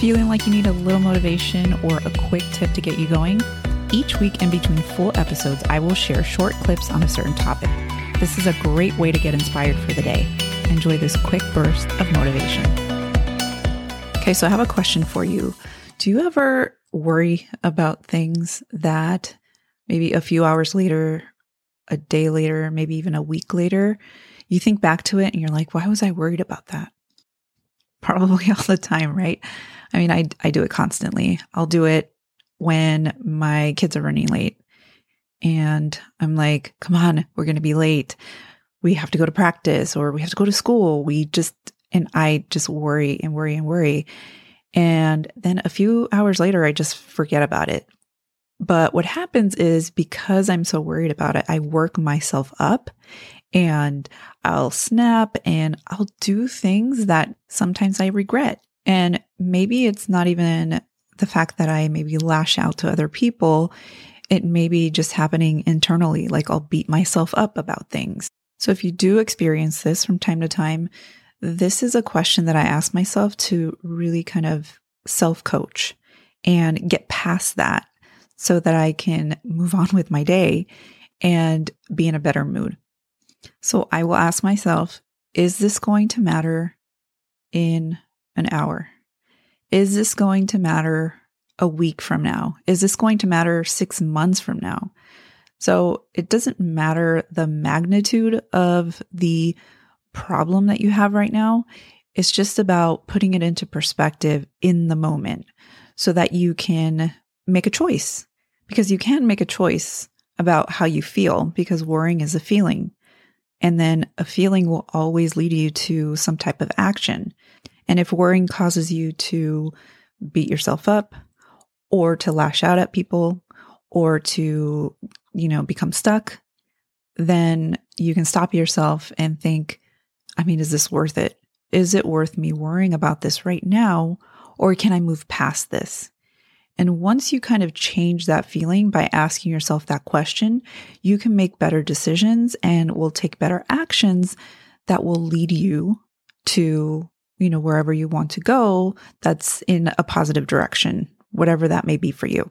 Feeling like you need a little motivation or a quick tip to get you going? Each week in between full episodes, I will share short clips on a certain topic. This is a great way to get inspired for the day. Enjoy this quick burst of motivation. Okay, so I have a question for you. Do you ever worry about things that maybe a few hours later, a day later, maybe even a week later, you think back to it and you're like, why was I worried about that? Probably all the time, right? I mean, I, I do it constantly. I'll do it when my kids are running late and I'm like, come on, we're going to be late. We have to go to practice or we have to go to school. We just, and I just worry and worry and worry. And then a few hours later, I just forget about it. But what happens is because I'm so worried about it, I work myself up and I'll snap and I'll do things that sometimes I regret. And maybe it's not even the fact that I maybe lash out to other people. It may be just happening internally, like I'll beat myself up about things. So if you do experience this from time to time, this is a question that I ask myself to really kind of self coach and get past that so that I can move on with my day and be in a better mood. So I will ask myself, is this going to matter in an hour? Is this going to matter a week from now? Is this going to matter six months from now? So it doesn't matter the magnitude of the problem that you have right now. It's just about putting it into perspective in the moment so that you can make a choice because you can make a choice about how you feel because worrying is a feeling. And then a feeling will always lead you to some type of action. And if worrying causes you to beat yourself up or to lash out at people or to, you know, become stuck, then you can stop yourself and think, I mean, is this worth it? Is it worth me worrying about this right now? Or can I move past this? And once you kind of change that feeling by asking yourself that question, you can make better decisions and will take better actions that will lead you to you know, wherever you want to go that's in a positive direction, whatever that may be for you.